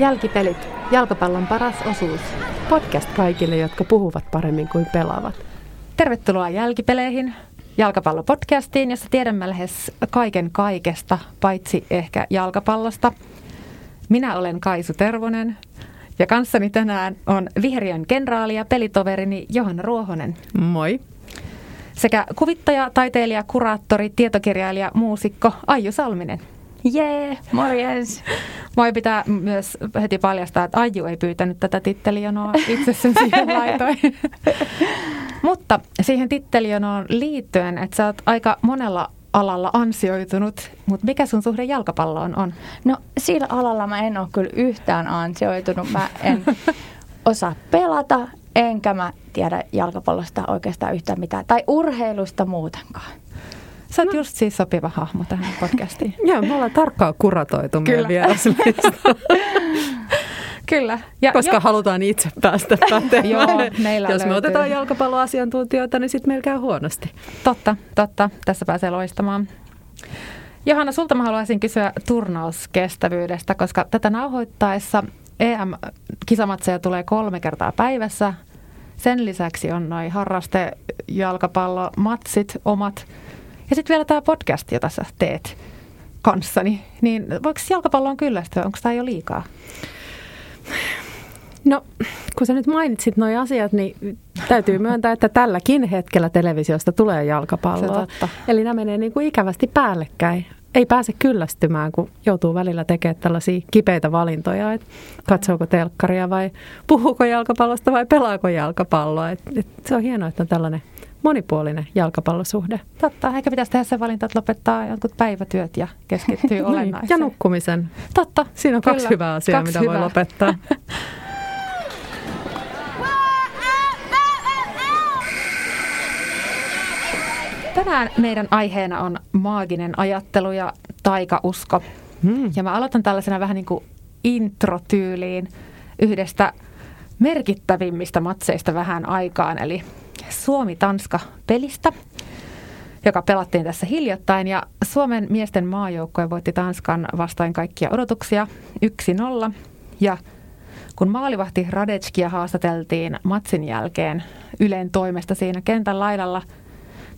Jälkipelit, jalkapallon paras osuus. Podcast kaikille, jotka puhuvat paremmin kuin pelaavat. Tervetuloa Jälkipeleihin, jalkapallopodcastiin, jossa tiedämme lähes kaiken kaikesta, paitsi ehkä jalkapallosta. Minä olen Kaisu Tervonen ja kanssani tänään on vihreän kenraali ja pelitoverini Johanna Ruohonen. Moi. Sekä kuvittaja, taiteilija, kuraattori, tietokirjailija, muusikko Aiju Salminen. Jee, morjens. Moi pitää myös heti paljastaa, että Aiju ei pyytänyt tätä tittelijonoa itse sen siihen laitoin. Mutta siihen tittelijonoon liittyen, että sä oot aika monella alalla ansioitunut, mutta mikä sun suhde jalkapalloon on? No sillä alalla mä en ole kyllä yhtään ansioitunut. Mä en osaa pelata, enkä mä tiedä jalkapallosta oikeastaan yhtään mitään. Tai urheilusta muutenkaan. Sä oot no. just siis sopiva hahmo tähän podcastiin. Joo, me ollaan tarkkaan kuratoitu meidän Kyllä. Ja, Koska jo. halutaan itse päästä pätemään. Joo, meillä Jos löytyy. me otetaan jalkapalloasiantuntijoita, niin sitten meillä käy huonosti. Totta, totta. Tässä pääsee loistamaan. Johanna, sulta mä haluaisin kysyä turnauskestävyydestä, koska tätä nauhoittaessa EM-kisamatseja tulee kolme kertaa päivässä. Sen lisäksi on noin harraste, jalkapallo, matsit, omat. Ja sitten vielä tämä podcast, jota sä teet kanssani. Niin voiko jalkapalloon kyllästyä? Onko tämä jo liikaa? No, kun sä nyt mainitsit nuo asiat, niin täytyy myöntää, että tälläkin hetkellä televisiosta tulee jalkapalloa. Eli nämä menee niin kuin ikävästi päällekkäin. Ei pääse kyllästymään, kun joutuu välillä tekemään tällaisia kipeitä valintoja, että katsooko telkkaria vai puhuuko jalkapallosta vai pelaako jalkapalloa. Et, et se on hienoa, että on tällainen monipuolinen jalkapallosuhde. Totta, eikä pitäisi tehdä se valinta, että lopettaa jotkut päivätyöt ja keskittyy niin, olennaiseen. ja nukkumisen. Totta. Siinä on Kyllä. kaksi hyvää asiaa, kaksi mitä hyvää. voi lopettaa. Tänään meidän aiheena on maaginen ajattelu ja taikausko. Hmm. Ja mä aloitan tällaisena vähän niin kuin introtyyliin yhdestä merkittävimmistä matseista vähän aikaan, eli Suomi-Tanska-pelistä, joka pelattiin tässä hiljattain. Ja Suomen miesten maajoukkue voitti Tanskan vastaan kaikkia odotuksia 1-0. Ja kun maalivahti Radetskia haastateltiin matsin jälkeen Ylen toimesta siinä kentän laidalla,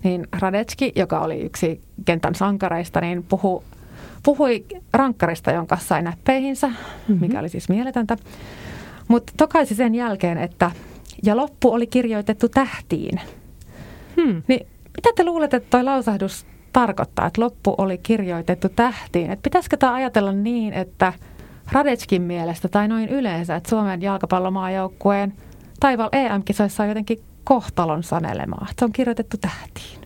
niin Radetski, joka oli yksi kentän sankareista, niin puhui, puhui rankkarista, jonka sai näppeihinsä, mm-hmm. mikä oli siis mieletöntä. Mutta tokaisi sen jälkeen, että ja loppu oli kirjoitettu tähtiin. Hmm. Niin mitä te luulette, että toi lausahdus tarkoittaa, että loppu oli kirjoitettu tähtiin? Et pitäisikö tämä ajatella niin, että Radetskin mielestä tai noin yleensä, että Suomen jalkapallomaajoukkueen taival EM-kisoissa on jotenkin kohtalon sanelemaa, että se on kirjoitettu tähtiin?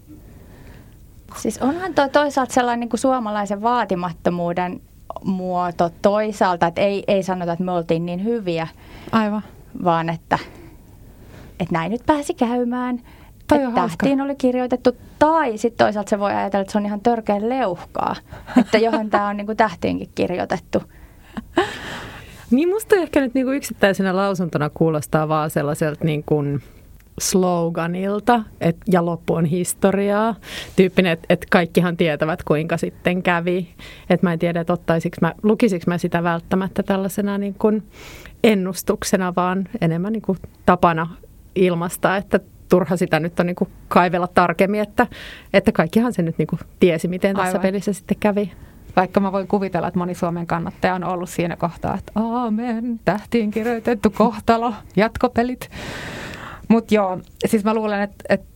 Siis onhan tuo toisaalta sellainen niin kuin suomalaisen vaatimattomuuden muoto toisaalta, että ei, ei sanota, että me oltiin niin hyviä, Aivan. vaan että, että näin nyt pääsi käymään. Toi että tähtiin oli kirjoitettu, tai sitten toisaalta se voi ajatella, että se on ihan törkeän leuhkaa, että johon tämä on niin kuin tähtiinkin kirjoitettu. Niin musta ehkä nyt niinku yksittäisenä lausuntona kuulostaa vaan sellaiselta niin kuin sloganilta, et, ja loppu on historiaa. Tyyppinen, että et kaikkihan tietävät, kuinka sitten kävi. Et mä en tiedä, että ottaisiko mä, lukisiko mä sitä välttämättä tällaisena niin kuin ennustuksena, vaan enemmän niin kuin tapana ilmasta, että turha sitä nyt on niin kuin kaivella tarkemmin, että, että kaikkihan se nyt niin kuin tiesi, miten tässä Aivan. pelissä sitten kävi. Vaikka mä voin kuvitella, että moni Suomen kannattaja on ollut siinä kohtaa, että aamen, tähtiin kirjoitettu kohtalo, jatkopelit. Mutta joo, siis mä luulen, että, että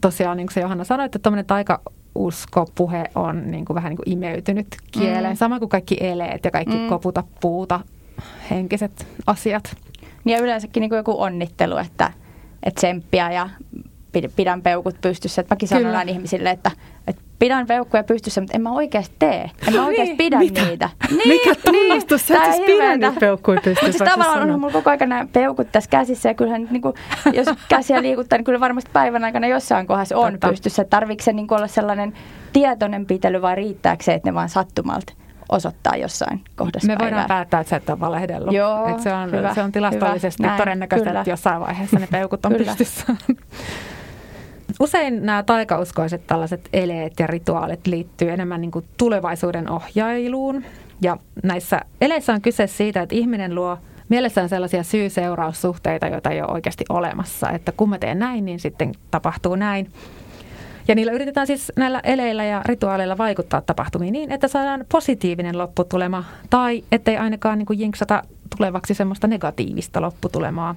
tosiaan niin kuin se Johanna sanoi, että tämmöinen taikauskopuhe on niin kuin vähän niin kuin imeytynyt kieleen. Mm. Sama kuin kaikki eleet ja kaikki Mm. koputa puuta henkiset asiat. Ja yleensäkin niin kuin joku onnittelu, että, että tsemppiä ja pid- pidän peukut pystyssä. Että mäkin sanon Kyllä. aina ihmisille, että, että pidän peukkuja pystyssä, mutta en mä oikeasti tee. En mä oikeasti pidä Mitä? niitä. Mikä tunnustus? Sä et siis pidä niitä peukkuja pystyssä, Mutta siis tavallaan sanoo. on mulla koko ajan nämä peukut tässä käsissä ja kyllähän niin kuin, jos käsiä liikuttaa, niin kyllä varmasti päivän aikana jossain kohdassa on Totta. pystyssä. Tarviiko se niin olla sellainen tietoinen pitely vai riittääkö se, että ne vaan sattumalta osoittaa jossain kohdassa Me voidaan päivää? päättää, että sä et ole valehdellut. Joo, Et se, on, hyvä, se on tilastollisesti hyvä, näin, todennäköistä, kyllä. että jossain vaiheessa ne peukut on pystyssä. Usein nämä taikauskoiset tällaiset eleet ja rituaalit liittyy enemmän niin kuin tulevaisuuden ohjailuun. Ja näissä eleissä on kyse siitä, että ihminen luo mielessään sellaisia syy-seuraussuhteita, joita ei ole oikeasti olemassa. Että kun mä teen näin, niin sitten tapahtuu näin. Ja niillä yritetään siis näillä eleillä ja rituaaleilla vaikuttaa tapahtumiin niin, että saadaan positiivinen lopputulema tai ettei ainakaan niin kuin jinksata tulevaksi semmoista negatiivista lopputulemaa.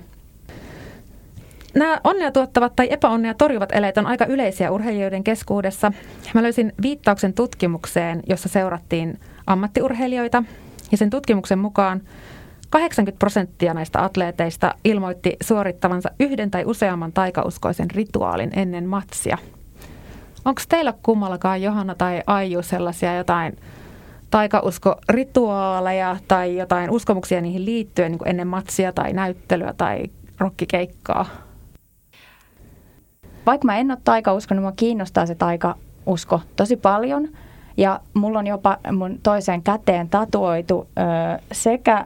Nämä onnea tuottavat tai epäonnea torjuvat eleet on aika yleisiä urheilijoiden keskuudessa. Mä löysin viittauksen tutkimukseen, jossa seurattiin ammattiurheilijoita. Ja sen tutkimuksen mukaan 80 prosenttia näistä atleeteista ilmoitti suorittavansa yhden tai useamman taikauskoisen rituaalin ennen matsia. Onko teillä kummallakaan, Johanna tai Aiju, sellaisia jotain taikausko-rituaaleja tai jotain uskomuksia niihin liittyen niin kuin ennen matsia tai näyttelyä tai rokkikeikkaa? Vaikka mä en ole taikausko, niin mua kiinnostaa se taikausko tosi paljon. Ja mulla on jopa mun toiseen käteen tatuoitu ö, sekä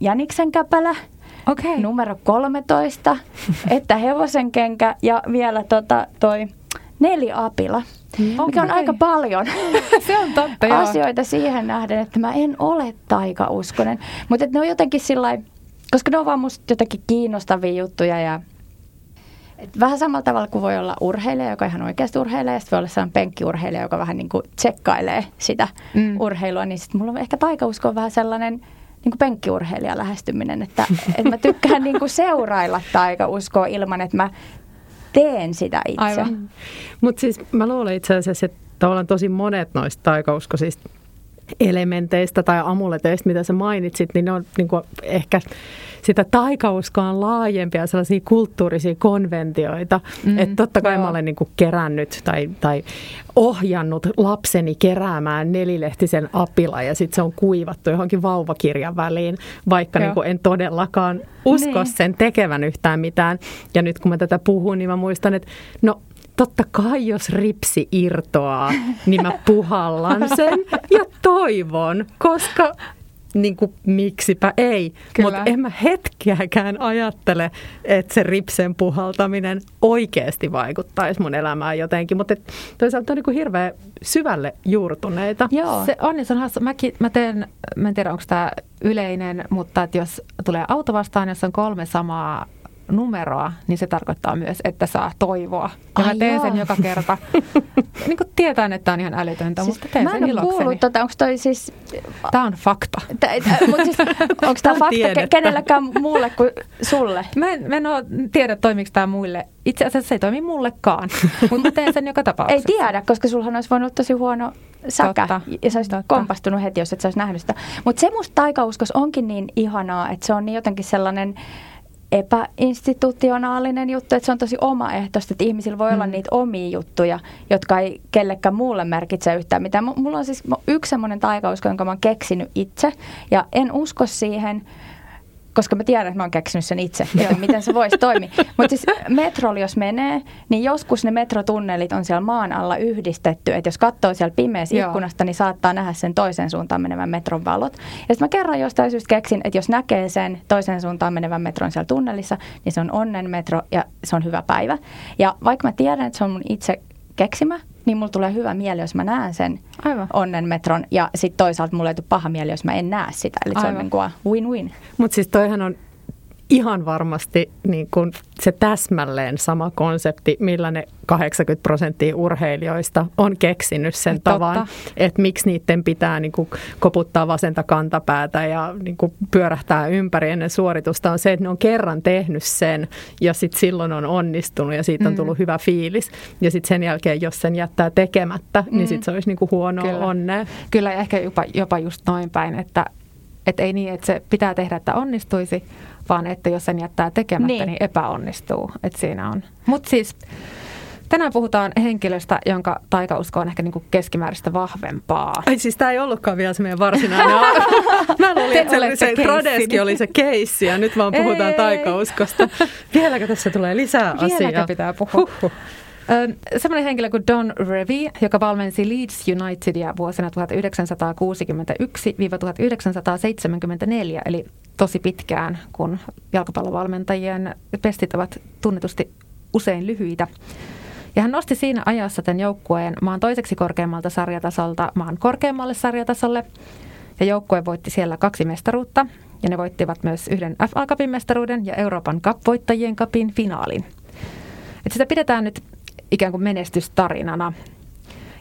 Jäniksen käpälä, Okei. numero 13, että hevosen kenkä ja vielä tota, toi neliapila, mikä on Okei. aika paljon Se on totta, joo. asioita siihen nähden, että mä en ole taikauskonen. Mutta ne on jotenkin sillä koska ne on vaan musta jotenkin kiinnostavia juttuja ja et vähän samalla tavalla kuin voi olla urheilija, joka ihan oikeasti urheilee, ja sitten voi olla sellainen penkkiurheilija, joka vähän niin kuin tsekkailee sitä Mm. mm. urheilua, niin sitten mulla on ehkä taikausko on vähän sellainen niin kuin penkkiurheilija lähestyminen, että, että mä tykkään niin kuin seurailla taikauskoa ilman, että mä teen sitä itse. Mutta siis mä luulen itse asiassa, että tavallaan tosi monet noista taikauskoisista elementeistä tai amuleteista, mitä sä mainitsit, niin ne on niin kuin ehkä sitä taikauskoa laajempia sellaisia kulttuurisia konventioita. Mm, että totta kai joo. mä olen niin kuin kerännyt tai, tai ohjannut lapseni keräämään nelilehtisen apila ja sitten se on kuivattu johonkin vauvakirjan väliin, vaikka Joo. niin kuin en todellakaan usko Niin. sen tekevän yhtään mitään. Ja nyt kun mä tätä puhun, niin mä muistan, että no totta kai jos ripsi irtoaa, niin mä puhallan sen ja toivon, koska niin kuin, miksipä ei. Mutta en mä hetkeäkään ajattele, että se ripsen puhaltaminen oikeasti vaikuttaisi mun elämään jotenkin. Mutta toisaalta on niin kuin hirveän syvälle juurtuneita. Joo. Se on, niin se on hauska. Mäkin, mä teen, mä en tiedä onko tämä yleinen, mutta että jos tulee auto vastaan, jos on kolme samaa numeroa, niin se tarkoittaa myös, että saa toivoa. Ja mä Ai teen joo. sen joka kerta. niin kuin tietää, että tämä on ihan älytöntä, mutta teen mä sen en ilokseni. kuullut, tota, onko toi siis Tämä on fakta. Mutta siis, onko tämä fakta ke- tiedettä. kenellekään muulle kuin sulle? Mä en, mä en ole tiedä, toimiko tämä muille. Itse asiassa se ei toimi mullekaan, mutta mä teen sen joka Ei tapauksessa. tiedä, koska sulhan olisi voinut olla tosi huono säkä. Totta, ja sä olisit totta. kompastunut heti, jos et sä olisi nähnyt sitä. Mutta se musta taikauskos onkin niin ihanaa, että se on niin jotenkin sellainen epäinstitutionaalinen juttu, että se on tosi omaehtoista, että ihmisillä voi olla Mm. niitä omia juttuja, jotka ei kellekään muulle merkitse yhtään mitään. Mulla on siis yksi semmoinen taikausko, jonka mä oon keksinyt itse, ja en usko siihen, koska mä tiedän, että mä oon keksinyt sen itse, joten miten se voisi toimia. Mutta siis metrolla jos menee, niin joskus ne metrotunnelit on siellä maan alla yhdistetty, että jos katsoo siellä pimeässä Joo. ikkunasta, niin saattaa nähdä sen toiseen suuntaan menevän metron valot. Ja sitten mä kerran jostain syystä keksin, että jos näkee sen toiseen suuntaan menevän metron siellä tunnelissa, niin se on onnen metro ja se on hyvä päivä. Ja vaikka mä tiedän, että se on mun itse keksimä, niin mulla tulee hyvä mieli, jos mä näen sen Aivan. onnen metron. Ja sitten toisaalta mulla ei tule paha mieli, jos mä en näe sitä. Eli se on Aivan. niin kuin win-win. Mutta siis toihan on ihan varmasti niin kun se täsmälleen sama konsepti, millä ne 80 prosenttia urheilijoista on keksinyt sen Totta. tavan, että miksi niiden pitää niin kun koputtaa vasenta kantapäätä ja niin kun pyörähtää ympäri ennen suoritusta, on se, että ne on kerran tehnyt sen ja sitten silloin on onnistunut ja siitä on Mm. tullut hyvä fiilis. Ja sitten sen jälkeen, jos sen jättää tekemättä, niin Mm. sitten se olisi niin kuin huono Kyllä. onnea. Kyllä, ehkä jopa, jopa just noin päin, että, että ei niin, että se pitää tehdä, että onnistuisi, vaan että jos sen jättää tekemättä, niin, Niin. epäonnistuu. Että siinä on. Mutta siis Tänään puhutaan henkilöstä, jonka taikausko on ehkä niin kuin keskimääräistä vahvempaa. Ai siis tämä ei ollutkaan vielä se meidän varsinainen Mä luulin, että se, se Tradeski oli se keissi ja nyt vaan puhutaan ei. taikauskosta. Vieläkö tässä tulee lisää asiaa? Vieläkö pitää puhua? Huhhuh. Semmoinen henkilö kuin Don Revy, joka valmensi Leeds Unitedia vuosina 1961-1974, eli tosi pitkään, kun jalkapallovalmentajien pestit ovat tunnetusti usein lyhyitä. Ja hän nosti siinä ajassa tämän joukkueen maan toiseksi korkeammalta sarjatasolta maan korkeammalle sarjatasolle. Ja joukkue voitti siellä kaksi mestaruutta. Ja ne voittivat myös yhden FA Cupin mestaruuden ja Euroopan Cup-voittajien Cupin finaalin. Et sitä pidetään nyt ikään kuin menestystarinana.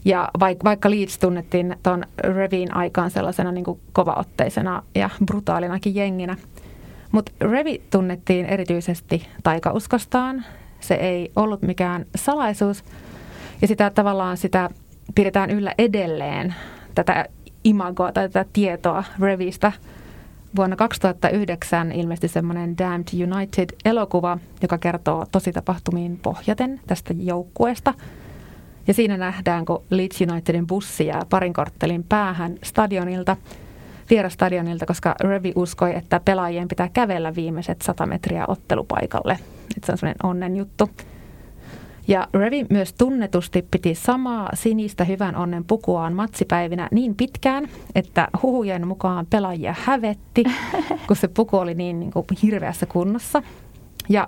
Ja vaikka Leeds tunnettiin tuon Revin aikaan sellaisena niin kuin kovaotteisena ja brutaalinakin jenginä, mutta Revi tunnettiin erityisesti taikauskostaan. Se ei ollut mikään salaisuus. Ja sitä tavallaan sitä pidetään yllä edelleen, tätä imagoa tai tätä tietoa Revistä. Vuonna 2009 ilmestyi semmoinen Damned United-elokuva, joka kertoo tositapahtumiin pohjaten tästä joukkueesta. Ja siinä nähdään, kun Leeds Unitedin bussi jää parin korttelin päähän stadionilta, vierastadionilta, koska Revi uskoi, että pelaajien pitää kävellä viimeiset 100 metriä ottelupaikalle. Että se on semmoinen onnen juttu. Ja Revi myös tunnetusti piti samaa sinistä hyvän onnen pukuaan matsipäivinä niin pitkään, että huhujen mukaan pelaajia hävetti, kun se puku oli niin, niin kuin hirveässä kunnossa. Ja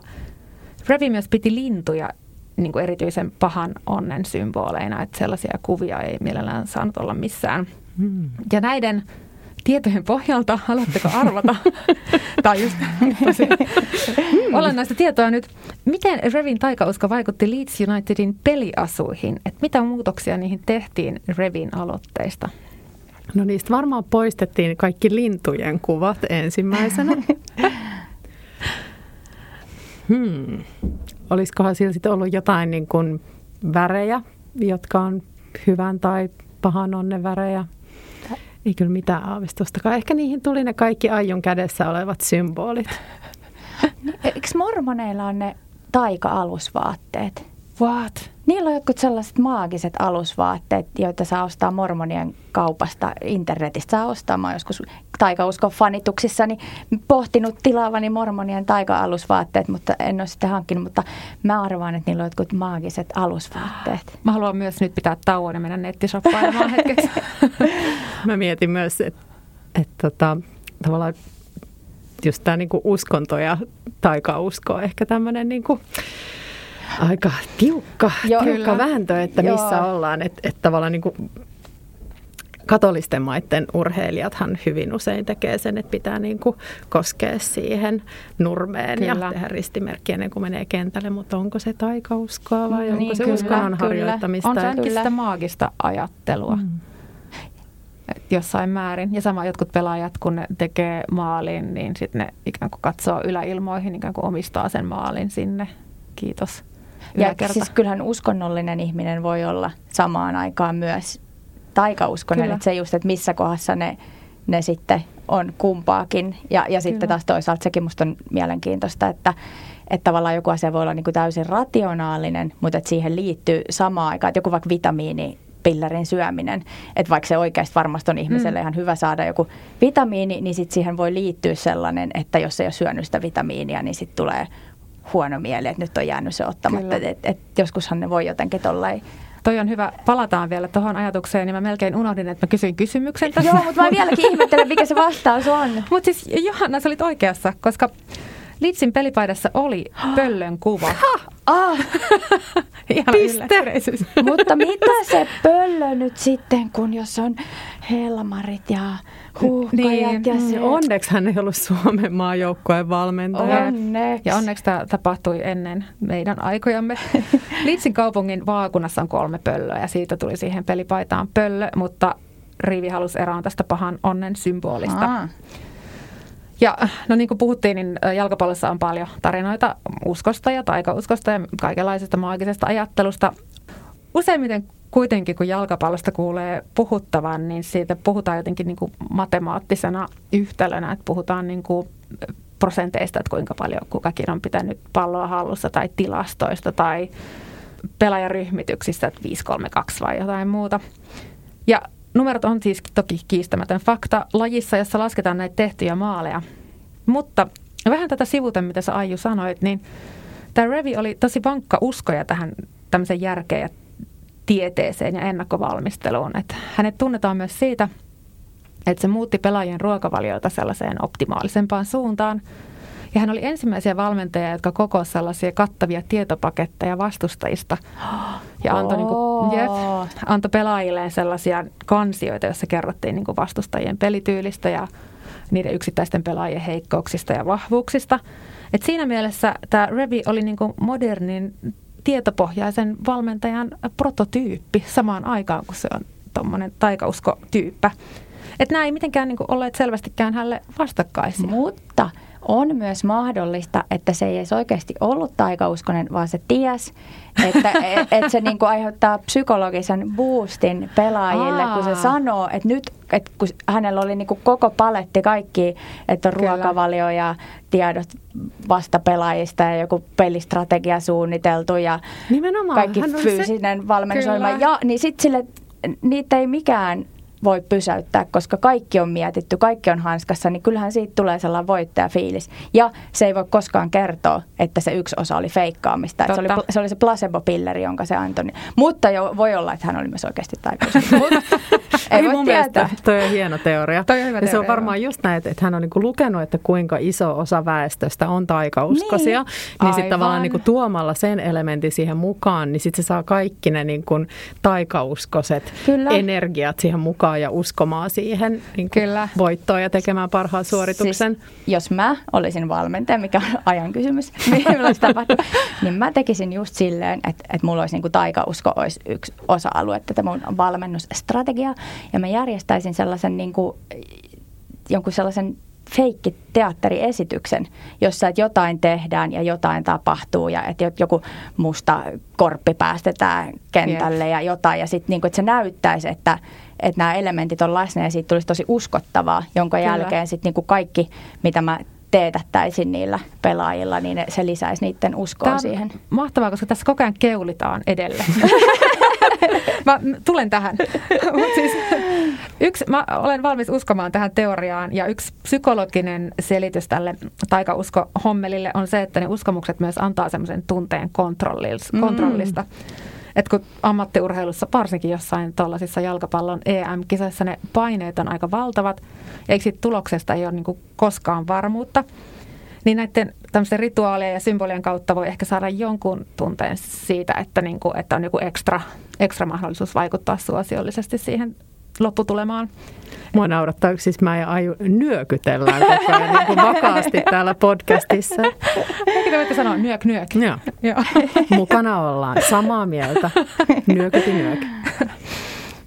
Revi myös piti lintuja niin kuin erityisen pahan onnen symboleina, että sellaisia kuvia ei mielellään saanut olla missään. Hmm. Ja näiden tietojen pohjalta, haluatteko arvata? On just tosi olennaista tietoa nyt. Miten Revin taikausko vaikutti Leeds Unitedin peliasuihin? Et mitä muutoksia niihin tehtiin Revin aloitteista? No niistä varmaan poistettiin kaikki lintujen kuvat ensimmäisenä. hmm. Olisikohan siellä sitten ollut jotain niin kuin värejä, jotka on hyvän tai pahan onnen värejä? Ei kyllä mitään aavistustakaan. Ehkä niihin tuli ne kaikki aion kädessä olevat symbolit. Eikö mormoneilla on ne taika-alusvaatteet? What? Niillä on jotkut sellaiset maagiset alusvaatteet, joita saa ostaa mormonien kaupasta, internetistä saa ostaa. Mä joskus taikauskon fanituksissani pohtinut tilaavani mormonien taika-alusvaatteet, mutta en ole sitten hankkinut. Mutta mä arvaan, että niillä on jotkut maagiset alusvaatteet. Mä haluan myös nyt pitää tauon ja mennä nettishoppailemaan hetkeksi. mä mietin myös, että, että tota, tavallaan just tämä niinku uskonto ja taikausko on ehkä tämmöinen niinku, aika tiukka, Joo, tiukka vääntö, että missä Joo. ollaan. Että et tavallaan niin kuin katolisten maiden urheilijathan hyvin usein tekee sen, että pitää niin kuin koskea siihen nurmeen kyllä. ja tehdä ristimerkkiä ennen kuin menee kentälle, mutta onko se taikauskoa vai mm, onko niin, se kyllä, uskonnon harjoittamista? On se sitä maagista ajattelua. Mm jossain määrin. Ja sama jotkut pelaajat, kun ne tekee maalin, niin sitten ne ikään kuin katsoo yläilmoihin, ikään kuin omistaa sen maalin sinne. Kiitos. Ja siis kyllähän uskonnollinen ihminen voi olla samaan aikaan myös taikauskonen, Kyllä. että se just, että missä kohdassa ne, ne sitten on kumpaakin. Ja, ja sitten taas toisaalta sekin musta on mielenkiintoista, että, että tavallaan joku asia voi olla niin kuin täysin rationaalinen, mutta että siihen liittyy samaan aikaan, että joku vaikka vitamiini pillerin syöminen. Että vaikka se oikeasti varmasti on ihmiselle mm. ihan hyvä saada joku vitamiini, niin sitten siihen voi liittyä sellainen, että jos ei ole syönyt sitä vitamiinia, niin sitten tulee huono mieli, että nyt on jäänyt se ottamatta. Et, et, joskushan ne voi jotenkin tollain Toi on hyvä. Palataan vielä tuohon ajatukseen, niin mä melkein unohdin, että mä kysyin kysymyksen tässä. Joo, mutta mä vieläkin ihmettelen, mikä se vastaus on. mutta siis Johanna, sä olit oikeassa, koska Litsin pelipaidassa oli pöllön kuva. Ah, Piste. Mutta mitä se pöllö nyt sitten, kun jos on helmarit ja huuhkajat niin. ja se... Onneksi hän ei ollut Suomen maajoukkueen valmentaja. Onneksi. Ja onneksi tämä tapahtui ennen meidän aikojamme. Litsin kaupungin vaakunassa on kolme pöllöä ja siitä tuli siihen pelipaitaan pöllö, mutta Rivi halusi erään tästä pahan onnen symbolista. Aa. Ja no niin kuin puhuttiin, niin jalkapallossa on paljon tarinoita uskosta ja taikauskosta ja kaikenlaisesta maagisesta ajattelusta. Useimmiten kuitenkin, kun jalkapallosta kuulee puhuttavan, niin siitä puhutaan jotenkin niin kuin matemaattisena yhtälönä, että puhutaan niin kuin prosenteista, että kuinka paljon kukakin on pitänyt palloa hallussa tai tilastoista tai pelaajaryhmityksissä, että 532 vai jotain muuta. Ja numerot on siis toki kiistämätön fakta lajissa, jossa lasketaan näitä tehtyjä maaleja. Mutta vähän tätä sivuten, mitä sä Aiju sanoit, niin tämä Revi oli tosi vankka uskoja tähän tämmöisen järkeen ja tieteeseen ja ennakkovalmisteluun. Että hänet tunnetaan myös siitä, että se muutti pelaajien ruokavaliota sellaiseen optimaalisempaan suuntaan. Ja hän oli ensimmäisiä valmentajia, jotka kokosivat sellaisia kattavia tietopaketteja vastustajista. Ja antoi, niin kuin, jep, antoi pelaajilleen sellaisia kansioita, joissa kerrottiin niin kuin vastustajien pelityylistä ja niiden yksittäisten pelaajien heikkouksista ja vahvuuksista. Et siinä mielessä tämä Revi oli niin kuin modernin tietopohjaisen valmentajan prototyyppi samaan aikaan, kun se on tuommoinen taikauskotyyppä. Että nämä ei mitenkään niin kuin olleet selvästikään hänelle vastakkaisia. Mutta on myös mahdollista, että se ei edes oikeasti ollut taikauskonen, vaan se ties, että et, et se niinku aiheuttaa psykologisen boostin pelaajille, Aa. kun se sanoo, että nyt, että kun hänellä oli niinku koko paletti kaikki, että on Kyllä. ruokavalio ja tiedot vastapelaajista ja joku pelistrategia suunniteltu ja Nimenomaan. kaikki fyysinen se... valmennusohjelma. Ja niin sitten sille, niitä ei mikään voi pysäyttää, koska kaikki on mietitty, kaikki on hanskassa, niin kyllähän siitä tulee sellainen voittajafiilis. Ja se ei voi koskaan kertoa, että se yksi osa oli feikkaamista. Se oli, se oli se placebo-pilleri, jonka se antoi. Mutta jo, voi olla, että hän oli myös oikeasti taikuus. ei voi mun tietää. toi on hieno teoria. Toi on hyvä ja teoria, se on varmaan just näin, että, että hän on niinku lukenut, että kuinka iso osa väestöstä on taikauskoisia. Niin, niin sitten tavallaan niinku tuomalla sen elementin siihen mukaan, niin sitten se saa kaikki ne niinku taikauskoset Kyllä. energiat siihen mukaan mukaan ja uskomaan siihen niin Kyllä. voittoon ja tekemään parhaan suorituksen. Siis, jos mä olisin valmentaja, mikä on ajan kysymys, niin mä tekisin just silleen, että, että mulla olisi niin kuin taikausko olisi yksi osa-alue tätä mun valmennusstrategiaa ja mä järjestäisin sellaisen niin kuin, jonkun sellaisen feikki teatteriesityksen, jossa että jotain tehdään ja jotain tapahtuu ja että joku musta korppi päästetään kentälle yeah. ja jotain ja sitten niin että se näyttäisi, että, että nämä elementit on läsnä ja siitä tulisi tosi uskottavaa, jonka Kyllä. jälkeen sitten niin kaikki, mitä mä teetättäisin niillä pelaajilla, niin se lisäisi niiden uskoa Tämä siihen. mahtavaa, koska tässä koko ajan keulitaan edelleen. mä tulen tähän. Mut siis, yksi, mä olen valmis uskomaan tähän teoriaan ja yksi psykologinen selitys tälle taikausko-hommelille on se, että ne uskomukset myös antaa semmoisen tunteen kontrollista. Mm. Et kun ammattiurheilussa, varsinkin jossain tuollaisissa jalkapallon EM-kisoissa, ne paineet on aika valtavat, eikä siitä tuloksesta ei ole niin koskaan varmuutta, niin näiden tämmöisten rituaalien ja symbolien kautta voi ehkä saada jonkun tunteen siitä, että, niin kuin, että on joku ekstra, ekstra mahdollisuus vaikuttaa suosiollisesti siihen lopputulemaan. Mua naurattaa, siis mä ja Aju nyökytellään koko ajan niin kuin vakaasti täällä podcastissa. Ehkä te voitte sanoa nyök, nyök. Joo. Joo. Mukana ollaan. Samaa mieltä. Nyökyti nyök.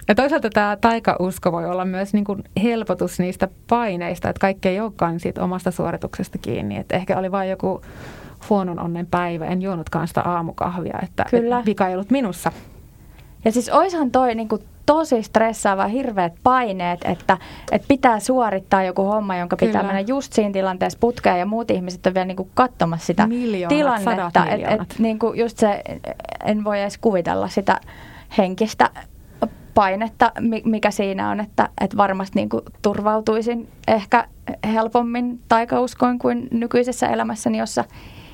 Ja toisaalta tämä taikausko voi olla myös niin kuin helpotus niistä paineista, että kaikki ei olekaan siitä omasta suorituksesta kiinni. Että ehkä oli vain joku huonon onnen päivä, en juonutkaan sitä aamukahvia, että Kyllä. vika ei ollut minussa. Ja siis oishan toi niin kuin tosi stressaava, hirveät paineet, että, että pitää suorittaa joku homma, jonka pitää Kyllä. mennä just siinä tilanteessa putkeen ja muut ihmiset on vielä niin kuin katsomassa sitä miljoonat, tilannetta. Että et, niin kuin just se, en voi edes kuvitella sitä henkistä painetta, mikä siinä on, että, että varmasti niin kuin turvautuisin ehkä helpommin taikauskoin kuin nykyisessä elämässäni, jossa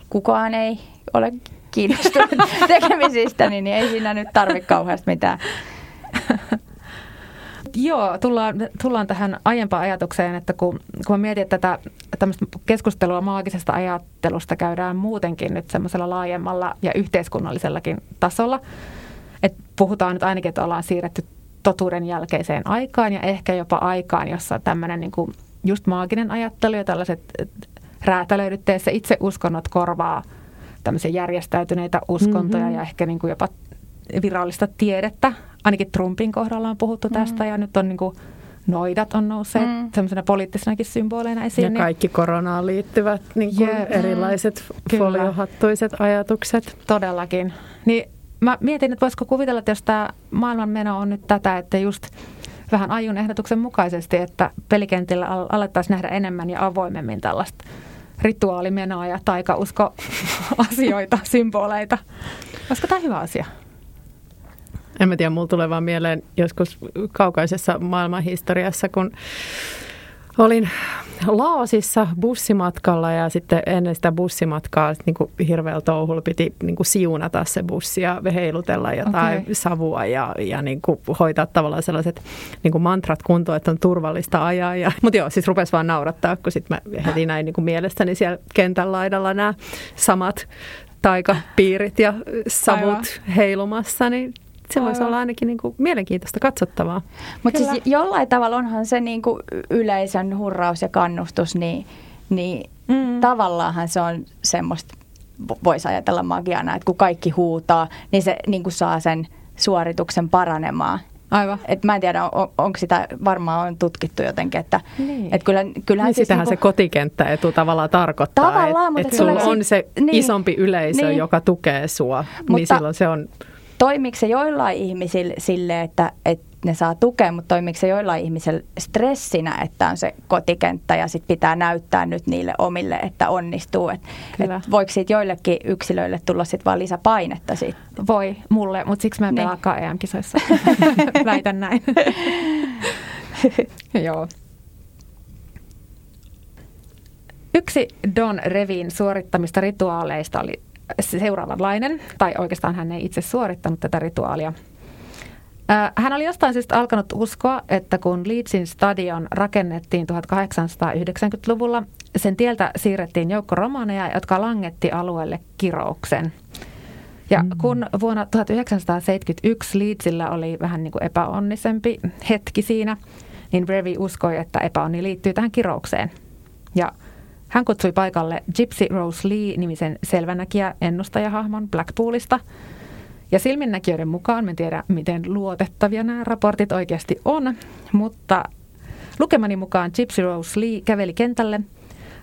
kukaan ei ole kiinnostunut tekemisistä, niin ei siinä nyt tarvitse kauheasti mitään Joo, tullaan, tullaan tähän aiempaan ajatukseen, että kun, kun mä mietin, että tätä tämmöistä keskustelua maagisesta ajattelusta käydään muutenkin nyt semmoisella laajemmalla ja yhteiskunnallisellakin tasolla, että puhutaan nyt ainakin, että ollaan siirretty totuuden jälkeiseen aikaan ja ehkä jopa aikaan, jossa tämmöinen niin kuin just maaginen ajattelu ja tällaiset räätälöidyt teissä itse uskonnot korvaa tämmöisiä järjestäytyneitä uskontoja mm-hmm. ja ehkä niin kuin jopa virallista tiedettä. Ainakin Trumpin kohdalla on puhuttu mm. tästä ja nyt on niin kuin noidat on nousseet mm. semmoisena poliittisenakin symboleina esiin. Ja niin... kaikki koronaan liittyvät niin kuin yeah. erilaiset mm. foliohattuiset ajatukset. Todellakin. Niin mä mietin, että voisiko kuvitella, että jos tämä maailman meno on nyt tätä, että just vähän ajun ehdotuksen mukaisesti, että pelikentillä alettaisiin nähdä enemmän ja avoimemmin tällaista rituaalimenoa ja taikausko asioita, symboleita. Olisiko tämä hyvä asia? En mä tiedä, mulla tulee vaan mieleen joskus kaukaisessa maailmanhistoriassa, kun olin Laosissa bussimatkalla ja sitten ennen sitä bussimatkaa niin kuin hirveällä touhulla piti niin kuin siunata se bussi ja heilutella jotain okay. savua ja, ja niin kuin hoitaa tavallaan sellaiset niin kuin mantrat kuntoon, että on turvallista ajaa. Ja, mutta joo, siis rupesi vaan naurattaa, kun sitten mä heti näin niin kuin mielestäni siellä kentän laidalla nämä samat taikapiirit ja savut Aivan. heilumassa, niin se voisi olla ainakin niin kuin mielenkiintoista katsottavaa. Mutta siis jollain tavalla onhan se niin kuin yleisön hurraus ja kannustus, niin, niin mm. tavallaanhan se on semmoista, voisi ajatella magiana, että kun kaikki huutaa, niin se niin kuin saa sen suorituksen paranemaan. Aivan. Et mä en tiedä, on, onko sitä varmaan on tutkittu jotenkin, että niin. et kyllä, kyllähän niin siis sitähän niinku, se kotikenttäetu tavallaan tarkoittaa, Tavallaan, että mutta et sulla on se niin, isompi yleisö, niin. joka tukee sua, niin Mutta- silloin se on toimiko se joillain ihmisillä sille, että, että ne saa tukea, mutta toimiko se joillain ihmisillä stressinä, että on se kotikenttä ja sitten pitää näyttää nyt niille omille, että onnistuu. Et, Kyllä. et voiko siitä joillekin yksilöille tulla sitten vaan lisäpainetta siitä? Voi mulle, mutta siksi mä en Niin. pelaakaan EM-kisoissa. Väitän näin. Joo. Yksi Don Revin suorittamista rituaaleista oli seuraavanlainen, tai oikeastaan hän ei itse suorittanut tätä rituaalia. Ää, Hän oli jostain syystä alkanut uskoa, että kun Leedsin stadion rakennettiin 1890-luvulla, sen tieltä siirrettiin joukko romaaneja, jotka langetti alueelle kirouksen. Ja kun vuonna 1971 Leedsillä oli vähän niin kuin epäonnisempi hetki siinä, niin Brevi uskoi, että epäonni liittyy tähän kiroukseen. Ja hän kutsui paikalle Gypsy Rose Lee-nimisen selvänäkijä ennustajahahmon Blackpoolista. Ja silminnäkijöiden mukaan, en tiedä miten luotettavia nämä raportit oikeasti on, mutta lukemani mukaan Gypsy Rose Lee käveli kentälle,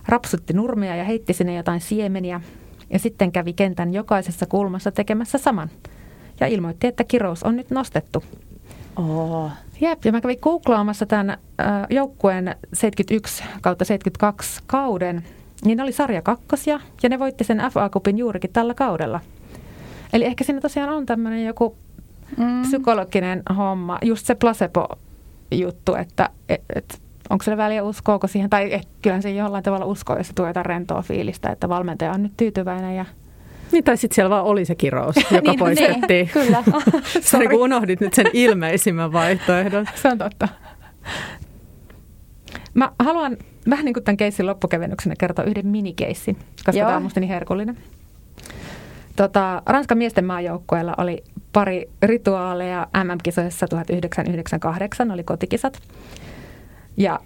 rapsutti nurmia ja heitti sinne jotain siemeniä ja sitten kävi kentän jokaisessa kulmassa tekemässä saman. Ja ilmoitti, että kirous on nyt nostettu. Oh. Jep, ja mä kävin googlaamassa tämän äh, joukkueen 71 kautta 72 kauden, niin ne oli sarja kakkosia, ja ne voitti sen FA Cupin juurikin tällä kaudella. Eli ehkä siinä tosiaan on tämmöinen joku Mm. psykologinen homma, just se placebo-juttu, että et, et, onko se väliä uskoako siihen, tai eh, kyllähän se jollain tavalla uskoo, jos se tuo jotain rentoa fiilistä, että valmentaja on nyt tyytyväinen ja Niin, tai sitten siellä vaan oli se kirous, joka Niin, poistettiin. Niin, kyllä. Sori, kun unohdit nyt sen ilmeisimmän vaihtoehdon. Se on totta. Mä haluan vähän niin kuin tämän keissin loppukevennyksenä kertoa yhden minikeissin, koska Joo. tämä on musta niin herkullinen. Tota, Ranskan miesten maajoukkueella oli pari rituaaleja MM-kisoissa 1998, oli kotikisat. Ja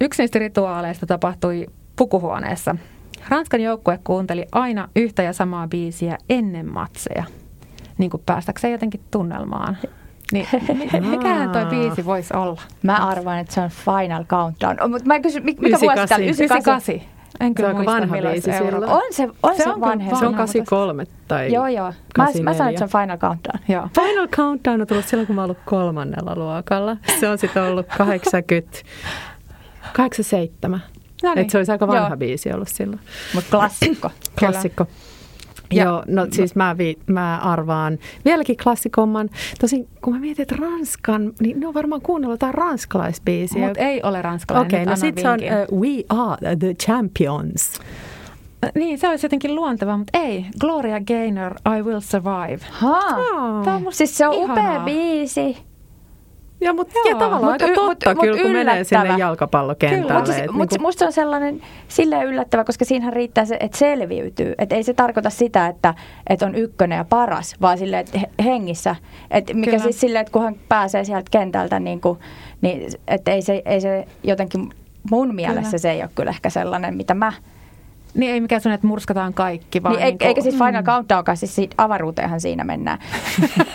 yksi niistä rituaaleista tapahtui pukuhuoneessa. Ranskan joukkue kuunteli aina yhtä ja samaa biisiä ennen matseja, niin kuin päästäkseen jotenkin tunnelmaan. Niin, mi- mikähän toi biisi voisi olla? Mä arvaan, että se on Final Countdown. Oh, mutta mä kysyn, mikä mikä vuosi tää oli? 98. En Se kyllä on aika muista vanha biisi se silloin. On se, on Se se, on vanha. Se on vanha, 83 tai Joo, joo. Mä, mä sanon, 84. että se on Final Countdown. Joo. Final Countdown on tullut silloin, kun mä oon ollut kolmannella luokalla. Se on sitten ollut 80, 87. No niin. Et se olisi aika vanha Joo. biisi ollut silloin. Mutta klassikko. Klassikko. Ja- Joo, no siis mä, vi, mä arvaan vieläkin klassikomman. Tosin kun mä mietin, että Ranskan, niin ne on varmaan kuunnellut jotain ranskalaisbiisiä. Mutta ei ole ranskalainen. Okei, Nyt no annan sit se on uh, We Are the Champions. Niin, se olisi jotenkin luonteva, mutta ei. Gloria Gaynor, I Will Survive. Haa. Tämä on Siis se on ihanaa. upea biisi. Ja, mut, Joo, ja tavallaan mut aika totta mut- kyllä, mut kun menee sinne jalkapallokentälle. Mutta et mut niinku- musta se on sellainen silleen yllättävä, koska siinähän riittää se, että selviytyy. Että ei se tarkoita sitä, että, että on ykkönen ja paras, vaan silleen, että he- hengissä. Et mikä Kyllä. siis silleen, että kun hän pääsee sieltä kentältä, niin, kuin, niin että ei se, ei se jotenkin mun mielessä Kyllä. se ei ole kyllä ehkä sellainen, mitä mä... Niin ei mikään sellainen, että murskataan kaikki, vaan Niin, niin eikä siis Final Countdownkaan, siis siitä avaruuteenhan siinä mennään.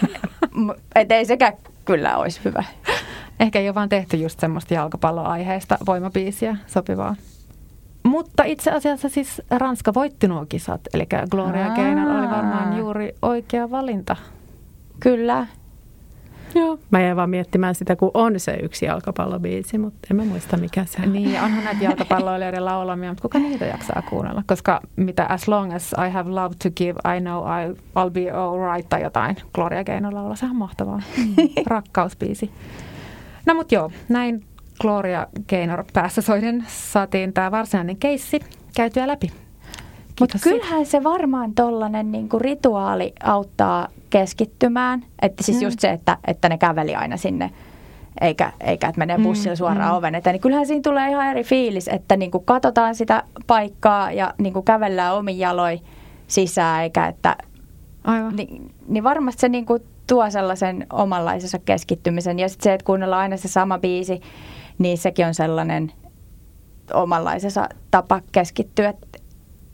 että ei sekään kyllä olisi hyvä. Ehkä ei ole vaan tehty just semmoista jalkapalloaiheista voimabiisiä sopivaa. Mutta itse asiassa siis Ranska voitti nuo kisat, eli Gloria. Gaynor oli varmaan juuri oikea valinta. Kyllä. Joo. Mä jäin vaan miettimään sitä, kun on se yksi jalkapallobiisi, mutta en mä muista mikä se on. Niin, onhan näitä jalkapalloilijoiden laulamia, mutta kuka niitä jaksaa kuunnella? Koska mitä as long as I have love to give, I know I, I'll be alright tai jotain Gloria Gaynor laulaa. Sehän on mahtavaa. Rakkausbiisi. No mut joo, näin Gloria Gaynor päässä soiden saatiin tämä varsinainen keissi käytyä läpi. Mutta kyllähän se varmaan tollainen niinku rituaali auttaa keskittymään. Että siis mm. just se, että, että ne käveli aina sinne, eikä, eikä että menee bussilla suoraan mm. oven eteen. Niin kyllähän siinä tulee ihan eri fiilis, että niinku katsotaan sitä paikkaa ja niinku kävellään omin jaloin sisään, eikä että... Aivan. Niin, niin varmasti se niinku tuo sellaisen omanlaisensa keskittymisen. Ja sitten se, että kuunnellaan aina se sama biisi, niin sekin on sellainen omanlaisensa tapa keskittyä. Et,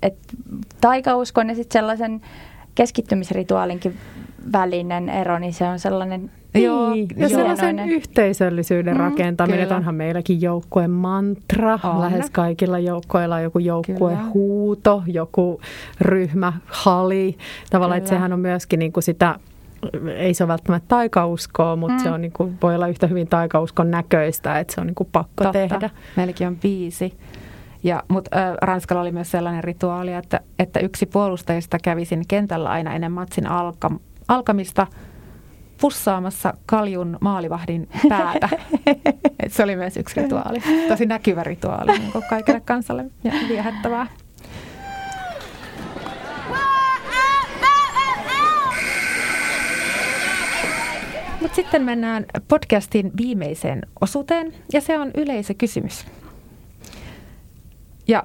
et taikauskon ja sitten sellaisen keskittymisrituaalinkin välinen ero, niin se on sellainen Joo, ja sellaisen yhteisöllisyyden mm, rakentaminen, että onhan meilläkin joukkueen mantra. On. Lähes kaikilla joukkoilla on joku joukkuehuuto, joku ryhmähali. Tavallaan, että sehän on myöskin niin kuin sitä ei se ole välttämättä taikauskoa, mutta mm. se on niin kuin, voi olla yhtä hyvin taikauskon näköistä, että se on niin kuin pakko Totta. tehdä. Meilläkin on viisi. Ja, mutta äh, Ranskalla oli myös sellainen rituaali, että, että yksi puolustajista kävisin kentällä aina ennen matsin alka, alkamista pussaamassa kaljun maalivahdin päätä. Et se oli myös yksi rituaali. Tosi näkyvä rituaali niin kaikille kansalle ja viehättävää. Mutta sitten mennään podcastin viimeiseen osuuteen ja se on yleisökysymys. Ja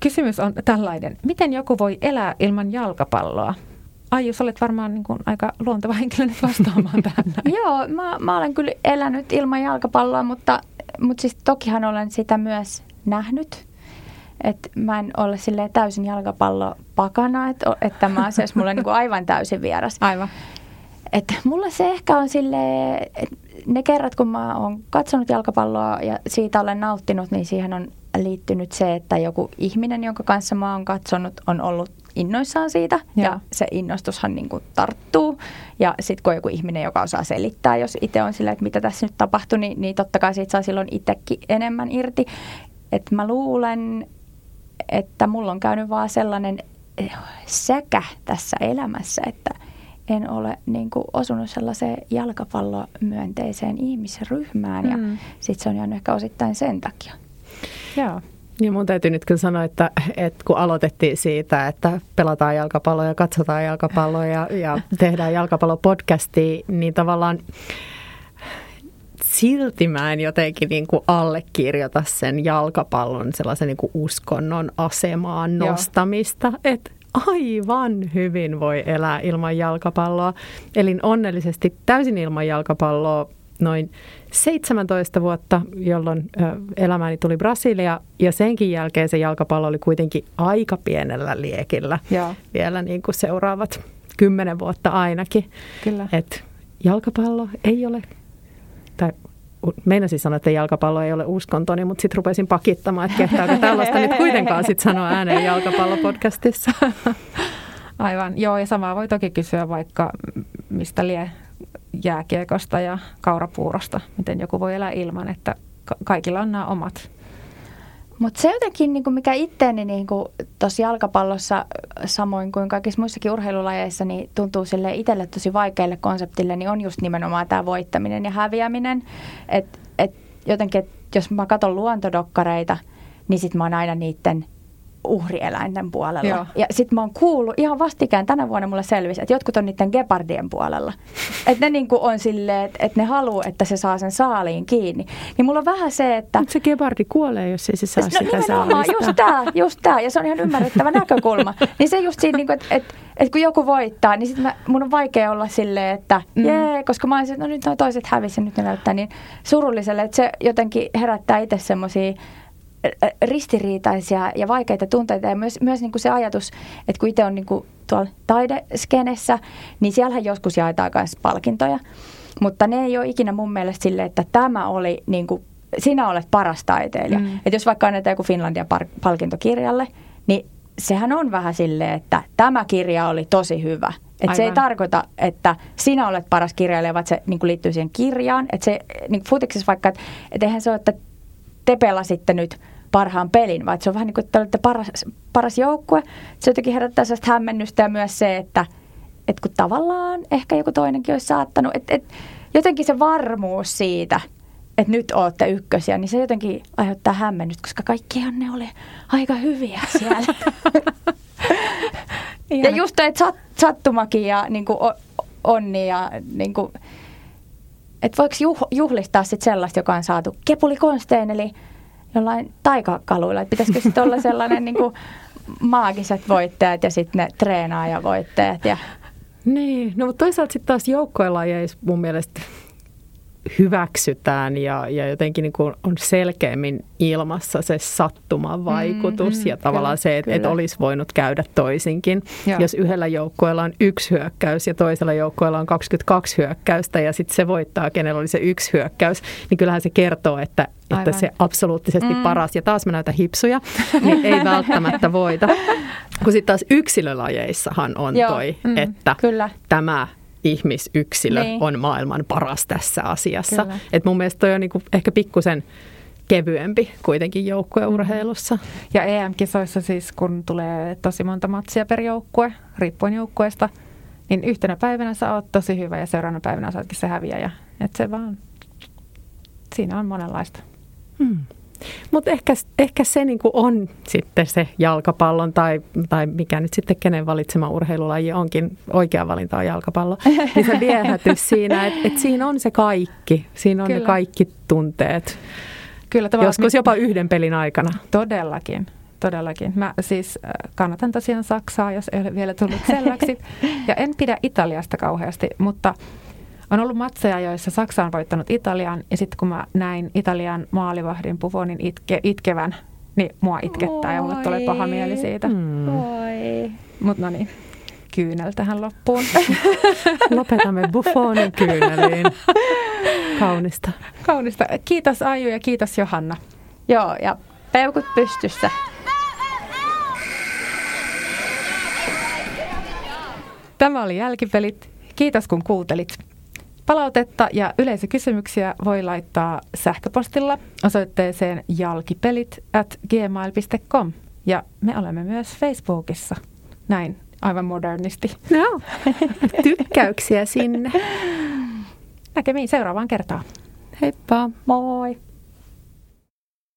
kysymys on tällainen. Miten joku voi elää ilman jalkapalloa? Aijus, olet varmaan niin kuin aika luonteva henkilö nyt vastaamaan tähän. Joo, mä, mä olen kyllä elänyt ilman jalkapalloa, mutta, mutta siis tokihan olen sitä myös nähnyt. Että mä en ole sille täysin jalkapallopakana, että, että tämä asia olisi mulle niin kuin aivan täysin vieras. Aivan. Että mulla se ehkä on sille, ne kerrat kun mä oon katsonut jalkapalloa ja siitä olen nauttinut, niin siihen on liittynyt se, että joku ihminen, jonka kanssa mä oon katsonut, on ollut innoissaan siitä ja, ja se innostushan niin kuin tarttuu. Ja sitten kun on joku ihminen, joka osaa selittää, jos itse on silleen, että mitä tässä nyt tapahtui, niin, niin totta kai siitä saa silloin itsekin enemmän irti. Että mä luulen, että mulla on käynyt vaan sellainen eh, säkä tässä elämässä, että en ole niin kuin, osunut sellaiseen jalkapallomyönteiseen ihmisryhmään mm. ja sitten se on jäänyt ehkä osittain sen takia. Joo. Niin mun täytyy nyt kyllä sanoa, että, että kun aloitettiin siitä, että pelataan jalkapalloa ja katsotaan jalkapalloa ja, ja tehdään jalkapallopodcastia, niin tavallaan silti mä en jotenkin niin kuin allekirjoita sen jalkapallon sellaisen niin kuin uskonnon asemaan nostamista. Että aivan hyvin voi elää ilman jalkapalloa. Elin onnellisesti täysin ilman jalkapalloa noin 17 vuotta, jolloin elämäni tuli Brasilia ja senkin jälkeen se jalkapallo oli kuitenkin aika pienellä liekillä ja. vielä niin kuin seuraavat kymmenen vuotta ainakin. Kyllä. Et jalkapallo ei ole, tai meinasin sanoa, että jalkapallo ei ole uskontoni, mutta sitten rupesin pakittamaan, että kehtaako tällaista nyt kuitenkaan sitten sanoa ääneen jalkapallopodcastissa. Aivan, joo ja samaa voi toki kysyä vaikka mistä lie jääkiekosta ja kaurapuurosta, miten joku voi elää ilman, että kaikilla on nämä omat mutta se jotenkin, niin mikä itteeni niin tuossa jalkapallossa, samoin kuin kaikissa muissakin urheilulajeissa, niin tuntuu sille itselle tosi vaikealle konseptille, niin on just nimenomaan tämä voittaminen ja häviäminen. Että et jotenkin, et jos mä katson luontodokkareita, niin sit mä oon aina niiden uhrieläinten puolella. Joo. Ja sitten mä oon kuullut, ihan vastikään tänä vuonna mulle selvisi, että jotkut on niiden gepardien puolella. että ne niinku on silleen, että et ne haluaa, että se saa sen saaliin kiinni. Niin mulla on vähän se, että... Mutta se gepardi kuolee, jos ei se saa no, sitä saalista. just tää, just tää. Ja se on ihan ymmärrettävä näkökulma. Niin se just siinä, niinku, että et, et kun joku voittaa, niin sitten mun on vaikea olla silleen, että mm. jee, koska mä olisin, no nyt toiset hävisi nyt ne näyttää niin surulliselle, että se jotenkin herättää itse semmoisia ristiriitaisia ja vaikeita tunteita ja myös, myös niin kuin se ajatus, että kun itse on niin kuin tuolla taideskenessä, niin siellähän joskus jaetaan myös palkintoja, mutta ne ei ole ikinä mun mielestä sille, että tämä oli niin kuin, sinä olet paras taiteilija. Mm. Että jos vaikka annetaan joku Finlandia palkintokirjalle, niin sehän on vähän silleen, että tämä kirja oli tosi hyvä. Että se ei tarkoita, että sinä olet paras kirjailija, vaan se niin kuin liittyy siihen kirjaan. Että se niin futiksessa vaikka, että, että eihän se ole, että te pelasitte nyt parhaan pelin, vaan se on vähän niin kuin, että olette paras, paras joukkue. Se jotenkin herättää sellaista hämmennystä ja myös se, että, että kun tavallaan ehkä joku toinenkin olisi saattanut, että, että jotenkin se varmuus siitä, että nyt olette ykkösiä, niin se jotenkin aiheuttaa hämmennystä, koska kaikkihan ne oli aika hyviä siellä. ja just että sat, sattumakin ja niin kuin onni ja niin kuin, että voiko juh, juhlistaa sit sellaista, joka on saatu kepulikonstein, eli jollain taikakaluilla. Että pitäisikö sitten olla sellainen niin kuin maagiset voittajat ja sitten ne treenaajavoittajat. Ja... Niin, no mutta toisaalta sitten taas joukkoelajeissa mun mielestä hyväksytään ja, ja jotenkin niin kuin on selkeämmin ilmassa se sattuman vaikutus mm, mm, ja tavallaan kyllä, se, että et olisi voinut käydä toisinkin. Joo. Jos yhdellä joukkueella on yksi hyökkäys ja toisella joukkueella on 22 hyökkäystä ja sitten se voittaa, kenellä oli se yksi hyökkäys, niin kyllähän se kertoo, että, että se absoluuttisesti mm. paras, ja taas mä näytän hipsuja, niin ei välttämättä voita. Kun sitten taas yksilölajeissahan on Joo, toi, mm, että kyllä. tämä ihmisyksilö niin. on maailman paras tässä asiassa. Et mun mielestä toi on niinku ehkä pikkusen kevyempi kuitenkin joukkueurheilussa. Ja EM-kisoissa siis, kun tulee tosi monta matsia per joukkue, riippuen joukkueesta, niin yhtenä päivänä sä oot tosi hyvä ja seuraavana päivänä sä ootkin se häviäjä. Et se vaan, siinä on monenlaista. Hmm. Mutta ehkä, ehkä se niinku on sitten se jalkapallon tai, tai mikä nyt sitten kenen valitsema urheilulaji onkin, oikea valinta on jalkapallo, niin se viehätys siinä, että et siinä on se kaikki, siinä on Kyllä. ne kaikki tunteet. Kyllä, Joskus jopa yhden pelin aikana. Todellakin. Todellakin. Mä siis äh, kannatan tosiaan Saksaa, jos ei ole vielä tullut selväksi. Ja en pidä Italiasta kauheasti, mutta on ollut matseja, joissa Saksa on voittanut Italian ja sitten kun mä näin Italian maalivahdin Buffonin itke, itkevän, niin mua itkettää Oi. ja mulle tulee paha mieli siitä. Hmm. Mutta no niin, kyynel tähän loppuun. Lopetamme Buffonin kyyneliin. Kaunista. Kaunista. Kiitos Aiju ja kiitos Johanna. Joo, ja peukut pystyssä. Tämä oli Jälkipelit. Kiitos kun kuuntelit. Palautetta ja yleisökysymyksiä voi laittaa sähköpostilla osoitteeseen jalkipelit at gmail.com. Ja me olemme myös Facebookissa. Näin aivan modernisti. No, tykkäyksiä sinne. Näkemiin seuraavaan kertaan. Heippa. Moi.